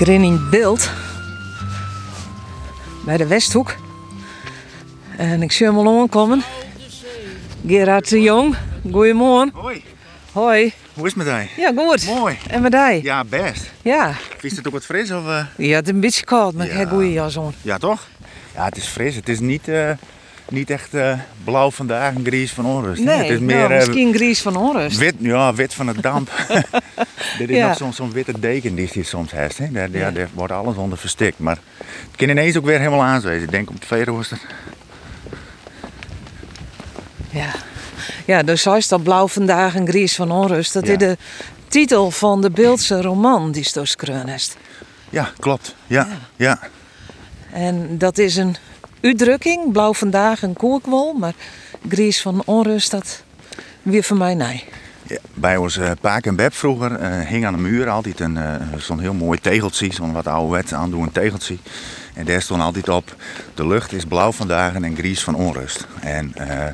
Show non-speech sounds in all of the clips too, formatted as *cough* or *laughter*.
Ik ren in beeld bij de Westhoek. En ik zie hem al aankomen. Gerard de Jong, goeiemorgen. Hoi, Hoi. hoe is het met jij? Ja, goed. Mooi. En met jij? Ja, best. Ja. Is het ook wat fris? Of, eh? Ja, het is een beetje koud, maar ik Ja. heb goede jas aan. Ja, toch? Ja, het is fris. Het is niet, eh, niet echt eh, blauw vandaag en grijs van onrust. Nee, het is nou, meer eh, misschien gries van onrust. wit, ja, wit van het damp. Dit *laughs* *laughs* is Ja. nog zo'n witte deken die je soms hebt. Hè? Daar, Ja. daar wordt alles onder verstikt. Maar het kan ineens ook weer helemaal aanzwezen. Ik denk op het veerooster. Ja. Ja, dus hij is dat blauw vandaag en gries van onrust. Dat Ja. is de titel van de Beeldse roman die is. Ja, klopt. Ja, ja. En dat is een uitdrukking. Blauw vandaag een koekwol, maar gries van onrust, dat weer voor mij nee. Ja, bij ons eh, Paak en Beb vroeger eh, hing aan de muur altijd een, eh, zo'n heel mooi tegeltje, zo'n wat ouderwets aandoen tegeltje. En daar stond altijd op, de lucht is blauw vandaag en grijs van onrust. En eh,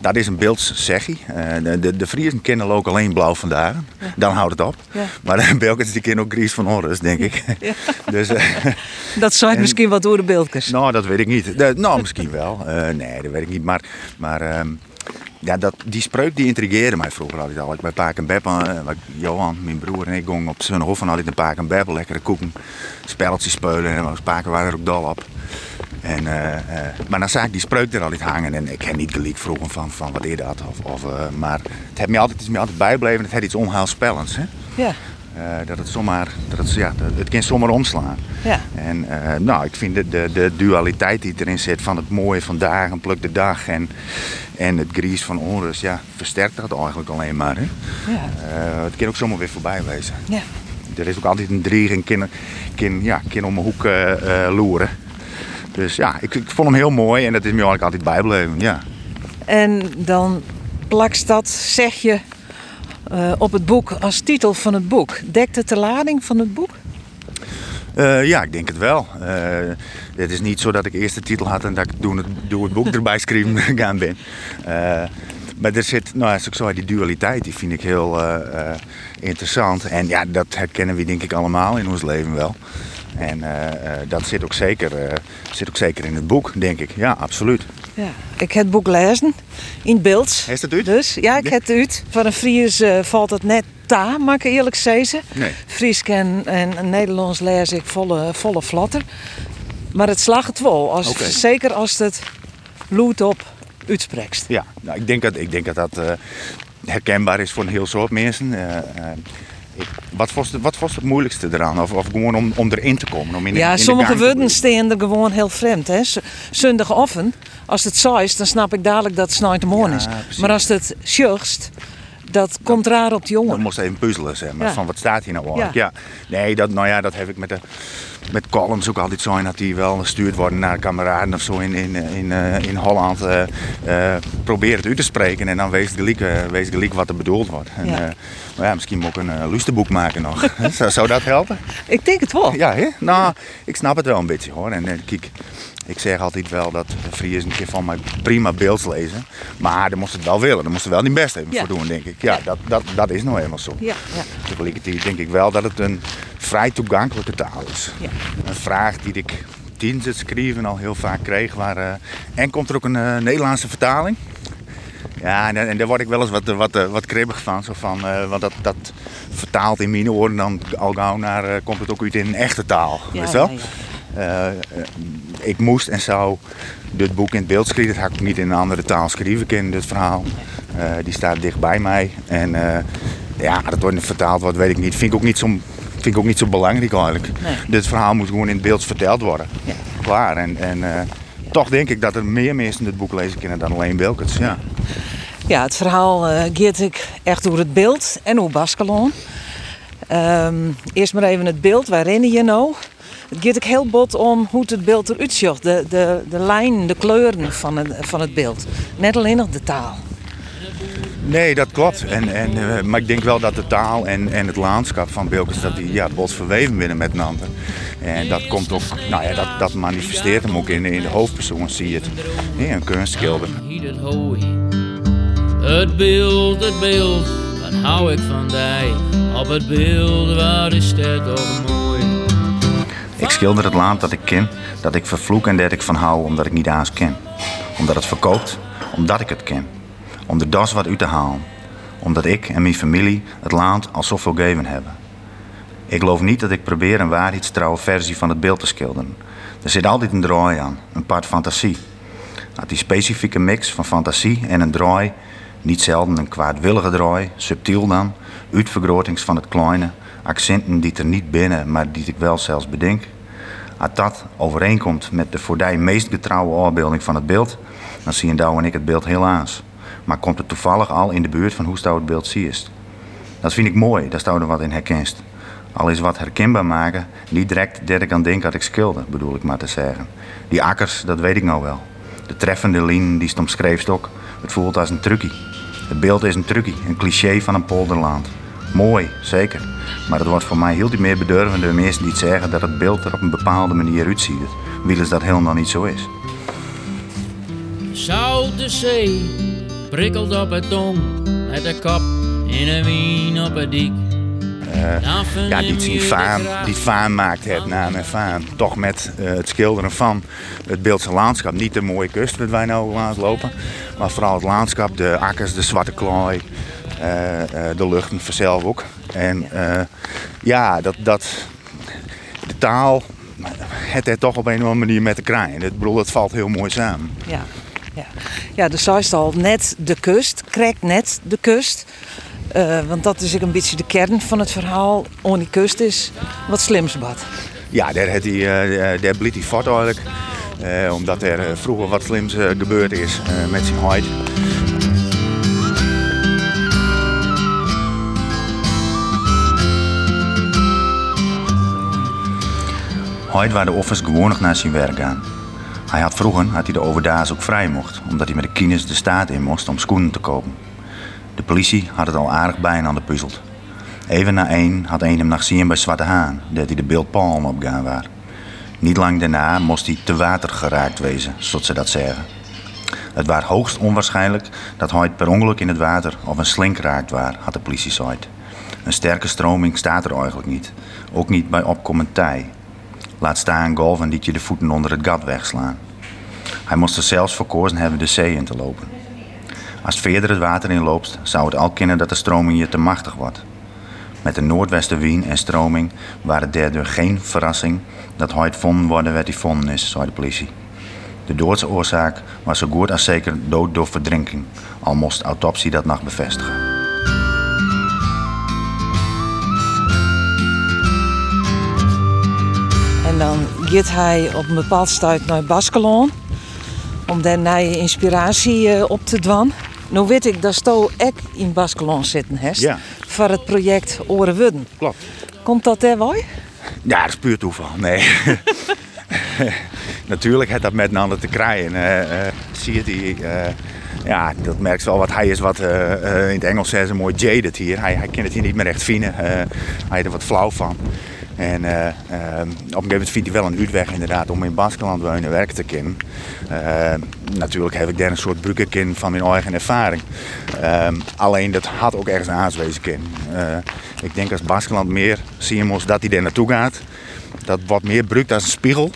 dat is een beelds zeggie. Eh, de, de, de Friesen kennen ook alleen blauw vandaag, dan houdt het op. Ja. Maar de Belkens die kennen ook grijs van onrust, denk ik. Ja. *laughs* dus, eh, *laughs* Dat zou En- misschien wat door de beeldjes. nou, dat weet ik niet. De- nou, misschien wel. Nee, dat weet ik niet. Maar, maar ehm, ja, dat, die spreuk die intrigeerde mij vroeger altijd al. Ik bij Paak en Beb, eh, Johan, mijn broer en ik gingen op Zonnhof en altijd een Paak en Beb, lekkere koeken, spelletjes spelen en Paken waren er ook dol op. En, eh, eh, maar dan zag ik die spreuk er altijd hangen en ik heb niet gelijk vroegen van, van wat is dat. Of, of, maar het, heeft me altijd, is me altijd bijgebleven, het had iets onheilspellends. Hè? Ja, dat het zomaar, dat het, ja, het kan zomaar omslaan. ja. En eh, nou, ik vind de, de, de dualiteit die erin zit van het mooie vandaag en pluk de dag en, en het gries van onrust, ja, versterkt dat eigenlijk alleen maar. Hè? ja. Eh, het kan ook zomaar weer voorbij wezen. ja. Er is ook altijd een dreiging, kan, kan, ja, kan om mijn hoek eh, eh, loeren. Dus ja, ik, ik vond hem heel mooi en dat is me eigenlijk altijd bijgebleven. Ja. En dan plakt dat, zeg je, eh, op het boek als titel van het boek. Dekt het de lading van het boek? Eh, ja, ik denk het wel. Eh, het is niet zo dat ik eerst de titel had en dat ik doe het, doe het boek *laughs* erbij schrijven gegaan ben. Maar er zit, nou, als ik zo die dualiteit, die vind ik heel interessant. En ja, dat herkennen we denk ik allemaal in ons leven wel. En dat zit ook, zeker, zit ook zeker in het boek, denk ik. Ja, absoluut. Ja. Ik heb het boek lezen, in beeld. Is dat uit? Dus ja, ik Ja. heb het uit. Van een Fries eh, valt het net ta, mag ik eerlijk zeggen. Nee. Fries en, en Nederlands lees ik volle, volle flatter. Maar het slag het wel. Als. Zeker als het loed op uitspreekt. Ja, nou, ik, denk dat, ik denk dat dat eh, herkenbaar is voor een heel soort mensen. Eh, ik- wat was het, wat was het moeilijkste eraan? Of, of gewoon om, om erin te komen? Om in de, Ja, in sommige woorden staan er gewoon heel vreemd. Hè? Zondagoffen, als het saai is, dan snap ik dadelijk dat het snijtemorgen is. Maar als het sjucht, dat komt raar op de Dan jongen. moest even puzzelen, zeg maar. Ja. Van wat staat hier nou eigenlijk? Ja. Nee, dat, nou ja, dat heb ik met, de, met columns ook altijd zo. En dat die wel gestuurd worden naar kameraden of zo in, in, in, eh, in Holland. eh eh, probeer het uit te spreken en dan wees gelijk, wees gelijk wat er bedoeld wordt. En, Ja. maar ja, misschien moet ik een luisterboek maken nog. *laughs* zou, zou dat helpen? Ik denk het wel. Ja, hè? Nou, ik snap het wel een beetje hoor. En kijk, ik zeg altijd wel dat Fries een keer van mij prima beelds lezen. Maar dan moest het wel willen. Dan moest er wel niet best even Ja. voor doen, denk ik. Ja. Dat, dat, dat is nou helemaal zo. Ja, ja. Tegelijkertijd denk ik wel dat het een vrij toegankelijke taal is. Ja. Een vraag die ik tijdens het schrijven al heel vaak kreeg. Waar, en komt er ook een eh, Nederlandse vertaling? Ja, en, en daar word ik wel eens wat, wat, eh, wat kribbig van. Zo van eh, want dat, dat vertaalt in mijn oren dan al gauw naar, komt het ook uit in een echte taal. Weet je wel? Eh, eh, ik moest en zou dit boek in het beeld schrijven. Dat had ik niet in een andere taal schrijven kunnen, dit verhaal. Eh, die staat dicht bij mij. En ja, dat wordt vertaald wordt, weet ik niet. Vind ik ook niet zo, vind ik ook niet zo belangrijk eigenlijk. Nee. Dit verhaal moet gewoon in het beeld verteld worden. Ja. Klaar. En, en toch denk ik dat er meer mensen dit boek lezen kunnen dan alleen Wilkens. Ja. Ja, het verhaal gaat ik echt door het beeld en hoe Baskelon. Ehm, eerst maar even het beeld, waarin je nou? Het gaat ik heel bot om hoe het beeld eruit ziet. De, de, de lijn, de kleuren van het, van het beeld. Net alleen nog de taal. Nee, dat klopt. En, en, eh, maar ik denk wel dat de taal en, en het landschap van Bilkens dat die ja, bot verweven binnen met Nanten. En dat komt ook, nou ja, dat, dat manifesteert hem ook in, in de hoofdpersoon, zie je het. Ja, een kunstschilder. Het beeld, het beeld, wat hou ik van die? Op het beeld waar de stad toch mooi. Schilder het land dat ik ken, dat ik vervloek en dat ik van hou omdat ik niet aans ken. Omdat het verkoopt, omdat ik het ken. Om de das wat uit te halen. Omdat ik en mijn familie het land al zoveel gegeven hebben. Ik geloof niet dat ik probeer een waarheidstrouwe versie van het beeld te schilderen. Er zit altijd een draai aan, een part fantasie. Nou, die specifieke mix van fantasie en een draai, niet zelden een kwaadwillige draai, subtiel dan, uitvergrotings van het kleine, accenten die er niet binnen, maar die ik wel zelfs bedenk. Als dat overeenkomt met de voor die meest getrouwe afbeelding van het beeld, dan zien Douw en ik het beeld helaas. Maar komt het toevallig al in de buurt van hoe Stouw het beeld ziet. Dat vind ik mooi, daar Stouw er wat in herkenst. Al is wat herkenbaar maken, niet direct dat ik aan denk dat ik schilder, bedoel ik maar te zeggen. Die akkers, dat weet ik nou wel. De treffende lijn die stom ook, het voelt als een truckie. Het beeld is een truckie, een cliché van een polderland. Mooi, zeker. Maar het wordt voor mij heel meer bedurvende de mensen die zeggen dat het beeld er op een bepaalde manier uitziet. Wielens dat helemaal niet zo is. Zoute zee prikkelt op het tong met de kop in een wien op het dik. Uh, ja, die faam, die faam maakt het naam en faam. Toch met uh, het schilderen van het Beeldse landschap. Niet de mooie kust waar wij nou langs lopen. Maar vooral het landschap, de akkers, de zwarte klooi. Uh, de luchten vanzelf ook. En ja, dat, dat, de taal, het er toch op een of andere manier met te krijgen. Ik bedoel, dat valt heel mooi samen. Ja, ja. ja de zijst al net de kust, krijgt net de kust. Uh, want dat is ook een beetje de kern van het verhaal. On die kust is wat slims bad. Ja, daar, heeft hij, uh, daar bliet hij fort eigenlijk. Uh, omdat er vroeger wat slims gebeurd is met zijn huid. Huid waar de office gewoon nog naar zijn werk gaan. Hij had vroeger had hij de overdaas ook vrij mocht, omdat hij met de kines de staat in moest om schoenen te kopen. De politie had het al aardig bijna aan de puzzeld. Even na één had een hem nog zien bij Zwarte Haan, dat hij de beeldpalm opgaan was. Niet lang daarna moest hij te water geraakt wezen, zoals ze dat zeggen. Het was hoogst onwaarschijnlijk dat hij per ongeluk in het water of een slink raakt waar, had de politie gezegd. Een sterke stroming staat er eigenlijk niet, ook niet bij opkomend tij. Laat staan golven die je de voeten onder het gat wegslaan. Hij moest er zelfs voor hebben de zee in te lopen. Als verder het water inloopt, zou het al kennen dat de stroming je te machtig wordt. Met de noordwestenwind en stroming waren daardoor geen verrassing dat hij vonden worden werd vonden is, zei de politie. De doodse oorzaak was zo goed als zeker dood door verdrinking, al moest autopsie dat nog bevestigen. Dan gaat hij op een bepaald stuit naar Baskelon om daar inspiratie eh, op te dwan. Nu weet ik dat Sto ook in Baskelon zitten heeft. Ja. Voor het project Orenwudden. Klopt. Komt dat er wel? Ja, dat is puur toeval. Nee. *laughs* Natuurlijk heeft dat met een ander te krijgen. Uh, uh, zie je die... Uh, ja, dat merkt wel wat hij is wat in het Engels zeggen ze mooi jaded hier. Hij, hij kan het hier niet meer echt vinden. hij is er wat flauw van. En uh, uh, op een gegeven moment vindt hij wel een uitweg inderdaad om in Baskeland wonen en werken te kunnen. Uh, natuurlijk heb ik daar een soort bruggenkin van mijn eigen ervaring. Ehm, alleen dat had ook ergens aanswezen kunnen. ik denk als Baskeland meer zien moest dat hij daar naartoe gaat. Dat wat meer brukt als een spiegel.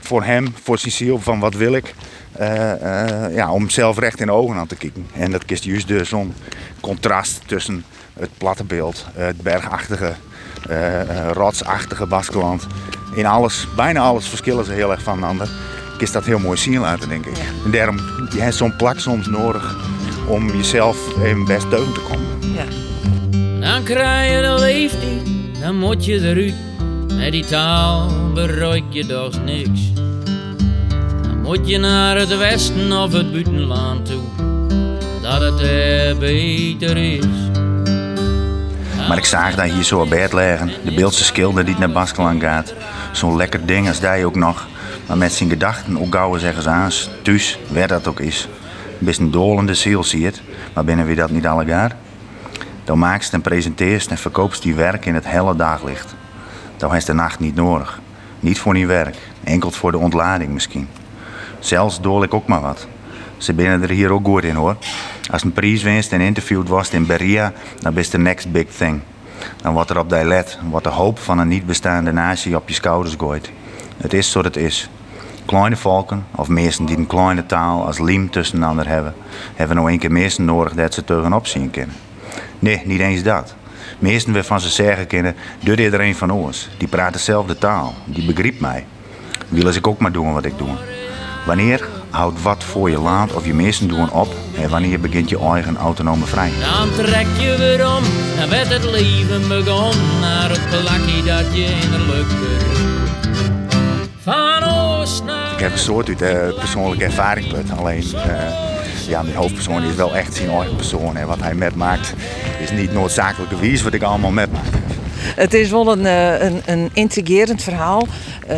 voor hem, voor ziel, van wat wil ik. ja, om zelf recht in de ogen aan te kijken. En dat is juist dus zo'n contrast tussen het platte beeld, het bergachtige rotsachtige Baskeland. In alles, bijna alles verschillen ze heel erg van elkaar. Is dat heel mooi zien laten, denk ik. En daarom, je hebt zo'n plak soms nodig om jezelf even best deugd te komen. Ja. Dan krijg je de leeftijd, dan moet je eruit. Met die taal bereik je dus niks. Dan moet je naar het westen of het buitenland toe, dat het er beter is. Maar ik zag dat hier zo op bed liggen. De beeldse schilder die naar Baskeland gaat. Zo'n lekker ding als die ook nog. Maar met zijn gedachten ook gauw ze aan. Thuis, waar dat ook is. Best een dolende ziel, zie het. Maar binnen wie dat niet alle jaar? Dan maakst en presenteerst en verkoopst die werk in het helle daglicht. Dan is de nacht niet nodig. Niet voor die werk, enkel voor de ontlading misschien. Zelfs dool ik ook maar wat. Ze binnen er hier ook goed in hoor. Als een prijs winst en interviewd was in Beria, dan is de next big thing. dan wordt er op die let, wordt de hoop van een niet bestaande natie op je schouders gooit. Het is zoals het is. Kleine volken, of mensen die een kleine taal als liem tussen elkaar hebben, hebben nou een keer mensen nodig dat ze tegenop zien kunnen. Nee, niet eens dat. Meesten we van ze zeggen kennen, doet iedereen van ons. Die praat dezelfde taal, die begrijpt mij. Wil ik ook maar doen wat ik doe. Wanneer houdt wat voor je laat of je meesten doen op en wanneer begint je eigen autonome vrij? Dan trek je weer om en werd het leven begon naar het plakje dat je innerlijk Van oost naar Ik heb een soort uit uh, persoonlijke ervaring put. Alleen, uh, ja, mijn hoofdpersoon is wel echt zijn eigen persoon. En wat hij metmaakt is niet noodzakelijke wies wat ik allemaal metmaak. Het is wel een, uh, een, een intrigerend verhaal. Uh,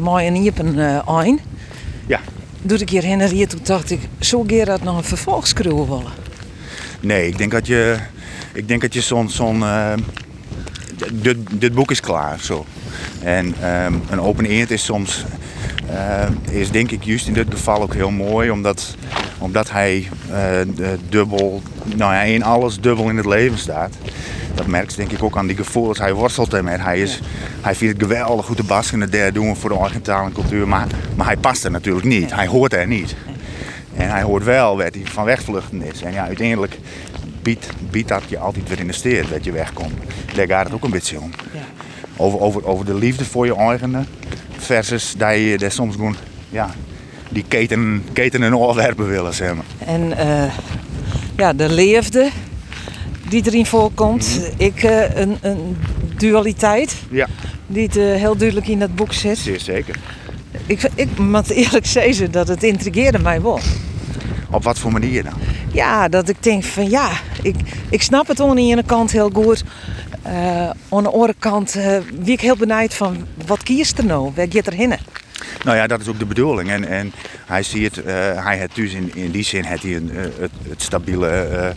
mooi en hier een uh, ein. Ja. Doe ik hier heen en hier, toen dacht ik, zo geer dat nog een vervolgskruwe willen. Nee, ik denk dat je, ik denk dat je zo'n, zo'n dit, dit boek is klaar zo. En um, een open eend is soms, uh, is denk ik juist in dit geval ook heel mooi, omdat, omdat hij uh, dubbel, nou ja, in alles dubbel in het leven staat. Dat merkt denk ik ook aan die gevoelens. Hij worstelt ermee. Hij, is, hij vindt het geweldig goed de bas in het derde doen voor de eigen taal en cultuur. Maar, maar hij past er natuurlijk niet. Hij hoort er niet. En hij hoort wel dat hij van wegvluchten is. En ja, uiteindelijk biedt, biedt dat je altijd weer in de steer dat je wegkomt. Daar gaat het ook een beetje om. Ja. Over, over, over de liefde voor je eigen versus dat je daar soms gewoon ja, die keten, keten en oorwerpen willen, zeg maar. En uh, ja, de liefde die erin voorkomt. Mm -hmm. Ik, uh, een, een, dualiteit. Ja. Die het, uh, heel duidelijk in dat boek zit. Zeer zeker. Ik, ik moet *laughs* eerlijk zeggen dat het intrigeerde mij wel. Op wat voor manier dan? Ja, dat ik denk van ja, ik, ik snap het aan de ene kant heel goed. Uh, aan de andere kant wie ik heel benijd van wat kiest er nou? Waar gaat er heen? Nou ja, dat is ook de bedoeling. En, en hij ziet, uh, hij heeft dus in, in die zin het, een, het, het stabiele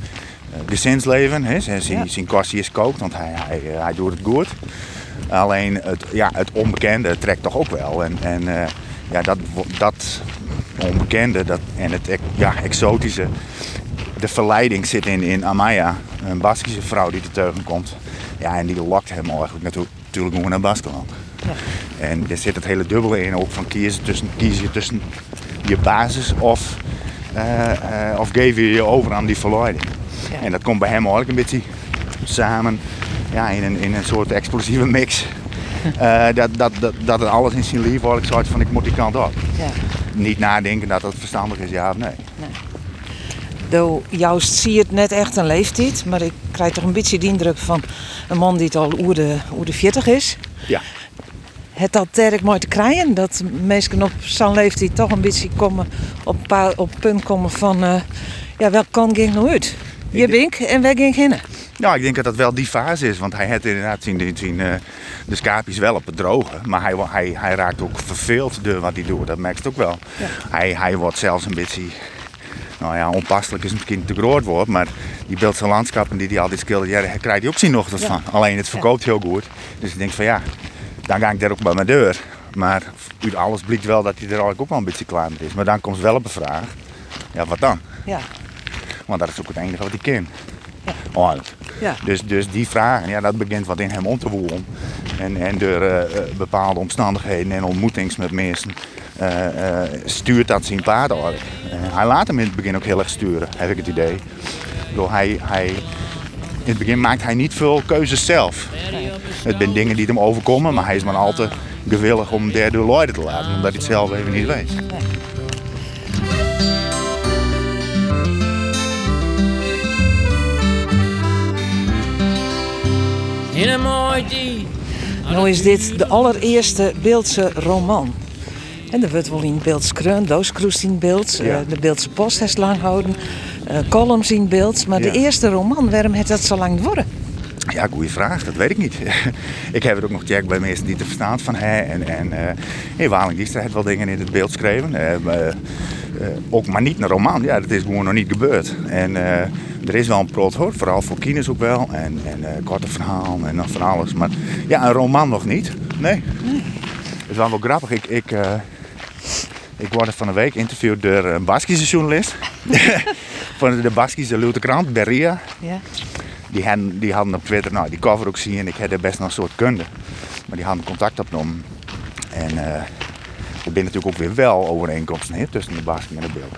gezinsleven. Hè. Zijn, zijn, zijn is kookt, want hij, hij, hij doet het goed. Alleen het, ja, het onbekende trekt toch ook wel. En, en ja, dat, dat onbekende dat, en het ja, exotische, de verleiding zit in, in Amaya, een Baskische vrouw die er teugen komt. Ja, en die lokt hem eigenlijk natuurlijk gewoon naar Baskeland. Ja. En er zit het hele dubbele in ook van kiezen tussen, kiezen tussen je basis of, uh, uh, of geef je je over aan die verleiding. Ja. En dat komt bij hem eigenlijk een beetje samen ja, in, een, in een soort explosieve mix. Uh, *laughs* dat, dat, dat, dat het alles in zijn lief eigenlijk van ik moet die kant op. Ja. Niet nadenken dat het verstandig is, ja of nee. nee. Juist zie je het net echt een leeftijd, maar ik krijg toch een beetje de indruk van een man die het al oer de, oer de 40 is. Ja. Het dat terk mooi te krijgen, dat mensen op zo'n leeftijd toch een beetje komen op, op het punt komen van uh, ja, welk kant ging nou uit? Je bink en waar ging heen? Nou, ik denk dat dat wel die fase is, want hij had inderdaad zien, zien uh, de scapi's wel op het droge. Maar hij, hij, hij raakt ook verveeld door wat hij doet, dat merkt het ook wel. Ja. Hij, hij wordt zelfs een beetje, nou ja, onpasselijk is misschien te groot woord, maar die beeldse landschappen die hij altijd schildert, ja, daar krijgt hij ook zien nog wat Ja. van. Alleen het verkoopt heel goed. Dus ik denk van ja, dan ga ik daar ook bij mijn deur. Maar uit alles blijkt wel dat hij er eigenlijk ook wel een beetje klaar mee is. Maar dan komt wel op de vraag, ja, wat dan? Ja. Want dat is ook het enige wat hij kent. Ja. Eigenlijk. Ja. Dus, dus die vragen, ja, dat begint wat in hem om te woelen. En, en door uh, uh, bepaalde omstandigheden en ontmoetings met mensen uh, stuurt dat zijn paard eigenlijk. hij laat hem in het begin ook heel erg sturen, heb ik het idee. Ik bedoel, hij, hij, in het begin maakt hij niet veel keuzes zelf. Het zijn dingen die hem overkomen, maar hij is maar al te gewillig om derde luiden te laten, omdat hij het zelf even niet weet. In een mooi die. Nou is dit de allereerste Beeldse roman. En er wordt wel in Beelds Kreun, Dooskroest in beeld, Ja. uh, de Beeldse Post heeft lang houden, uh, columns in beeld. Maar Ja. de eerste roman, waarom heeft dat zo lang worden? Ja, goede vraag. Dat weet ik niet. *laughs* ik heb het ook nog gecheckt bij mensen die te verstaan van hè. En, en uh, hey, Waling Diestra heeft wel dingen in het beeld geschreven. Uh, uh, ook maar niet een roman. Ja, dat is gewoon nog niet gebeurd. En er is wel een prot hoor. Vooral voor kines ook wel. En, en korte verhalen en nog van alles. Maar ja, een roman nog niet. Nee. Het is wel wel grappig. Ik, ik, ik word van de week geïnterviewd door een Baskische journalist. *laughs* van de Baskische Lute krant, Beria. Ja. Die, hadden, die hadden op Twitter, nou die cover ook zien. Ik had er best nog een soort kunde. Maar die hadden contact opgenomen. En uh, er zijn natuurlijk ook weer wel overeenkomsten hè, tussen de basking en de beeld.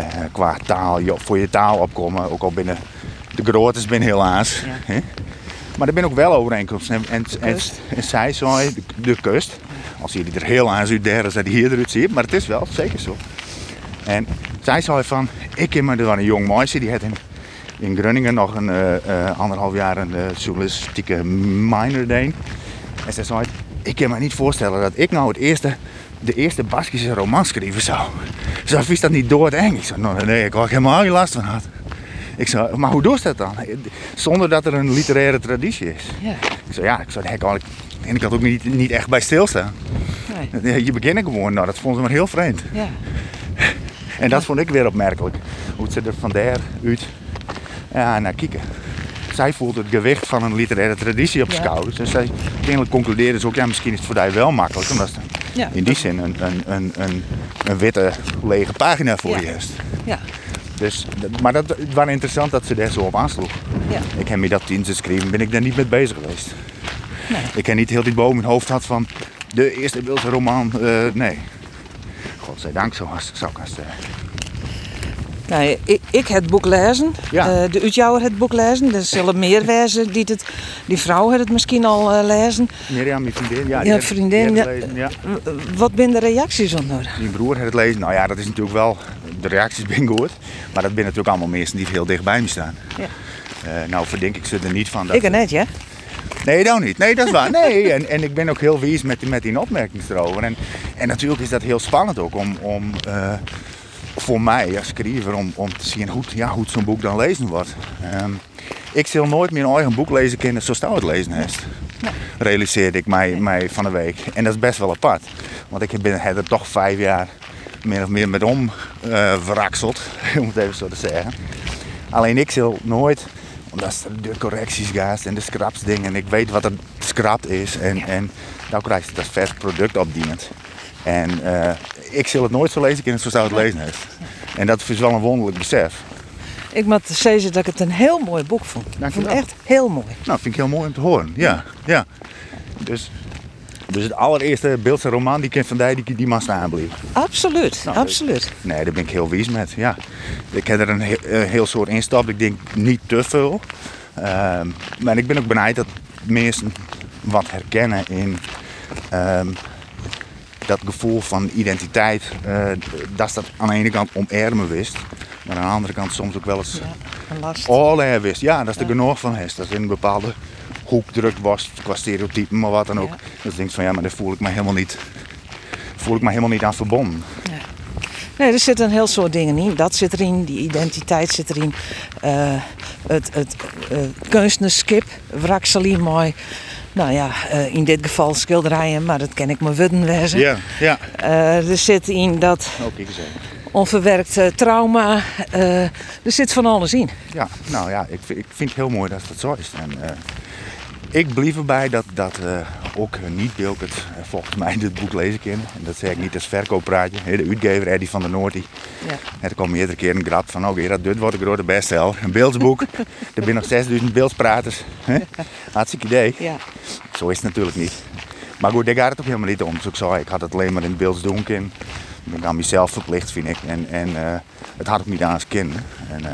Uh, qua taal, voor je taal opkomen, ook al binnen de groottes ben helaas. Ja. Hè? Maar er zijn ook wel overeenkomsten. En, en, en, en zij zei, de, de, kust, als jullie er heel aan uit derde, dat die hier eruit ziet, maar het is wel zeker zo. En zij zei van, ik ken me er een jong meisje, die had in, in Groningen nog een uh, uh, anderhalf jaar een uh, journalistieke minor deed. En ze zei, ik kan me niet voorstellen dat ik nou het eerste, de eerste Baskische roman schrijven zou. Ze is dat niet door het eng? Ik zei, nou, nee, ik had helemaal geen last van had. Ik zei, maar hoe doe je dat dan? Zonder dat er een literaire traditie is. Ja. Ik zei, ja, ik zei, ik en ik had ook niet, niet echt bij stilstaan. Nee. Je begint gewoon, nou dat vond ze maar heel vreemd. Ja. En dat vond ik weer opmerkelijk. Hoe ze er van daar uit ja, naar kijken. Zij voelt het gewicht van een literaire traditie op ja. schouders. En zij uiteindelijk concludeerde ze ook, ja, misschien is het voor jou wel makkelijk. Omdat het ja. in die zin een, een, een, een, een witte lege pagina voor je is. Ja. Dus, maar dat was interessant dat ze daar zo op aansloeg. Ja. Ik heb me dat in te schrijven, ben ik daar niet mee bezig geweest. Nee. Ik heb niet heel die boom in het hoofd had van de eerste Beeldse roman. Uh, nee. Godzijdank zo was zou ik Nee, ik, ik het boek lezen. Ja. Uh, de Utjouwer het boek lezen. Er zullen meer wezen die het. Die vrouw het misschien al uh, lezen. Mirjam, mijn vriendin. Ja, ja, vriendin. Ja. Lezen, ja. Wat zijn de reacties onder? Mijn broer heeft het lezen. Nou ja, dat is natuurlijk wel. De reacties ben goed. Maar dat zijn natuurlijk allemaal mensen die heel dicht bij me staan. Ja. Uh, nou verdenk ik ze er niet van. Dat ik er net, ja? Nee, dat niet. Nee, dat is waar. Nee, *laughs* en, en ik ben ook heel wies met, met die opmerkingen erover. En, en natuurlijk is dat heel spannend ook om, om uh, voor mij als schrijver om, om te zien hoe, ja, hoe zo'n boek dan lezen wordt. Um, ik zal nooit meer een eigen boek lezen kunnen zoals het lezen heeft. Nee. Realiseerde ik mij, mij van de week. En dat is best wel apart. Want ik ben er toch vijf jaar meer of meer met om uh, verrakseld, *laughs* om het even zo te zeggen. Alleen ik zal nooit omdat de correcties gaat en de scrapsdingen. En ik weet wat er scrapt is. En, en nou krijg je dat vers product opdienend. En uh, ik zal het nooit zo lezen kunnen zoals het lezen heeft. En dat is wel een wonderlijk besef. Ik moet zeggen dat ik het een heel mooi boek vond. Ik vond het echt heel mooi. Nou, vind ik heel mooi om te horen. Ja, ja. Dus dus het allereerste Beeldse roman die ik van die, die, die mag staan blijven. Absoluut, nou, absoluut. Nee, daar ben ik heel wies met. Ja. Ik heb er een, een heel soort instap. Ik denk niet te veel. Uh, maar ik ben ook benijd dat mensen wat herkennen in um, dat gevoel van identiteit. Uh, dat dat aan de ene kant omermen wist. Maar aan de andere kant soms ook wel eens ja, een wist. Ja, dat is ja. er genoeg van is. Dat is in een bepaalde hoekdruk was qua stereotypen, maar wat dan ook. Ja. Dus ik denk van ja, maar daar voel ik me helemaal niet, voel ik me helemaal niet aan verbonden. Ja. Nee, er zitten een heel soort dingen in. Dat zit erin, die identiteit zit erin. Uh, het het uh, kunstnerskip, wrakselie mooi. Nou ja, uh, in dit geval schilderijen, maar dat ken ik me wudden wezen. Ja, ja. er zit in dat onverwerkt trauma. er zit van alles in. Ja, nou ja, ik, ik vind het heel mooi dat het zo is. En, ik blijf erbij dat, dat uh, ook niet Bilkert uh, volgens mij dit boek lezen kan. En dat zeg ik niet als verkooppraatje. De uitgever Eddie van der Noortie. Ja. Er kwam meerdere keren een grap van, oké, dat dit wordt een grote bestseller. Een beeldsboek. *laughs* er zijn nog 6000 beeldspraters. Hartstikke idee. Ja. Zo is het natuurlijk niet. Maar goed, daar gaat het ook helemaal niet om. Zoals ik zei, ik had het alleen maar in het beeld doen kunnen. Ik ben aan mezelf verplicht, vind ik. En, en uh, het had ook niet aan als kind. En,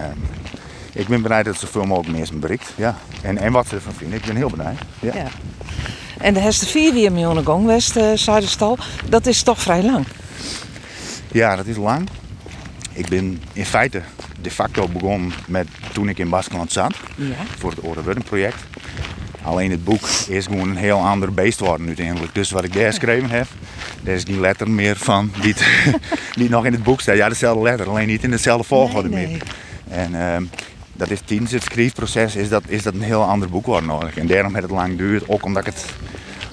ik ben blij dat zoveel mogelijk mensen bereikt. Ja. En, en wat ze ervan vinden, ik ben heel blij. Ja. ja. En de Hester 4 die miljoen gang west uh, Zuiderstal, dat is toch vrij lang? Ja, dat is lang. Ik ben in feite de facto begonnen met toen ik in Baskeland zat. Ja. Voor het Orenwurden project. Alleen het boek is gewoon een heel ander beest worden uiteindelijk. Dus wat ik daar geschreven heb, daar is die letter meer van die, die *laughs* nog in het boek staat. Ja, dezelfde letter, alleen niet in dezelfde volgorde nee, nee. meer. En uh, dat is tijdens het schrijfproces is dat, is dat een heel ander boek worden nodig. En daarom heeft het lang geduurd. Ook omdat ik het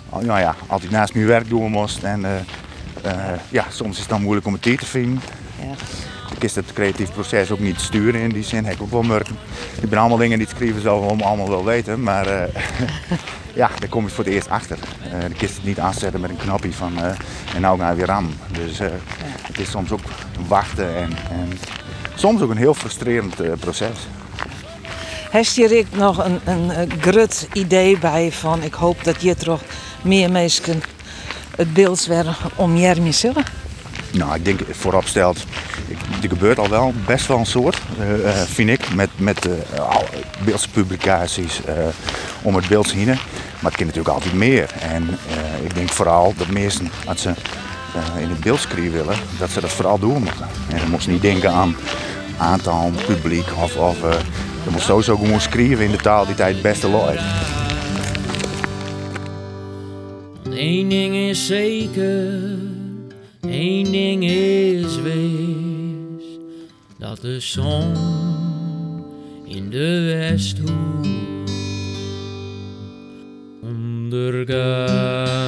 nou ja, altijd naast mijn werk doen moest. En uh, uh, ja, soms is het dan moeilijk om het tijd te vinden. Ja. Ik is het creatief proces ook niet sturen in die zin. Heb ik ook wel merken. Ik ben allemaal dingen die het schrijven om allemaal wel weten. Maar uh, *laughs* ja, daar kom je voor het eerst achter. Uh, ik is het niet aanzetten met een knopje van en nou ga je weer aan. Dus het is soms ook wachten en, en soms ook een heel frustrerend proces. Heeft hier nog een, een, idee bij van ik hoop dat je toch meer mensen het beeld weer om Jeremy zullen? Nou, ik denk voorop stelt, ik- er gebeurt al wel best wel een soort, eh, eh, vind ik, met, met eh, om het beeld heen. Maar het kan natuurlijk altijd meer. En ik denk vooral dat mensen, als ze in het beeld willen, dat ze dat vooral doen moeten. En dan moeten ze niet denken aan aantal publiek of, of je moet sowieso gewoon schrijven in de taal die tijd het beste loopt. Eén ding is zeker, één ding is wees, dat de zon in de westhoek ondergaat.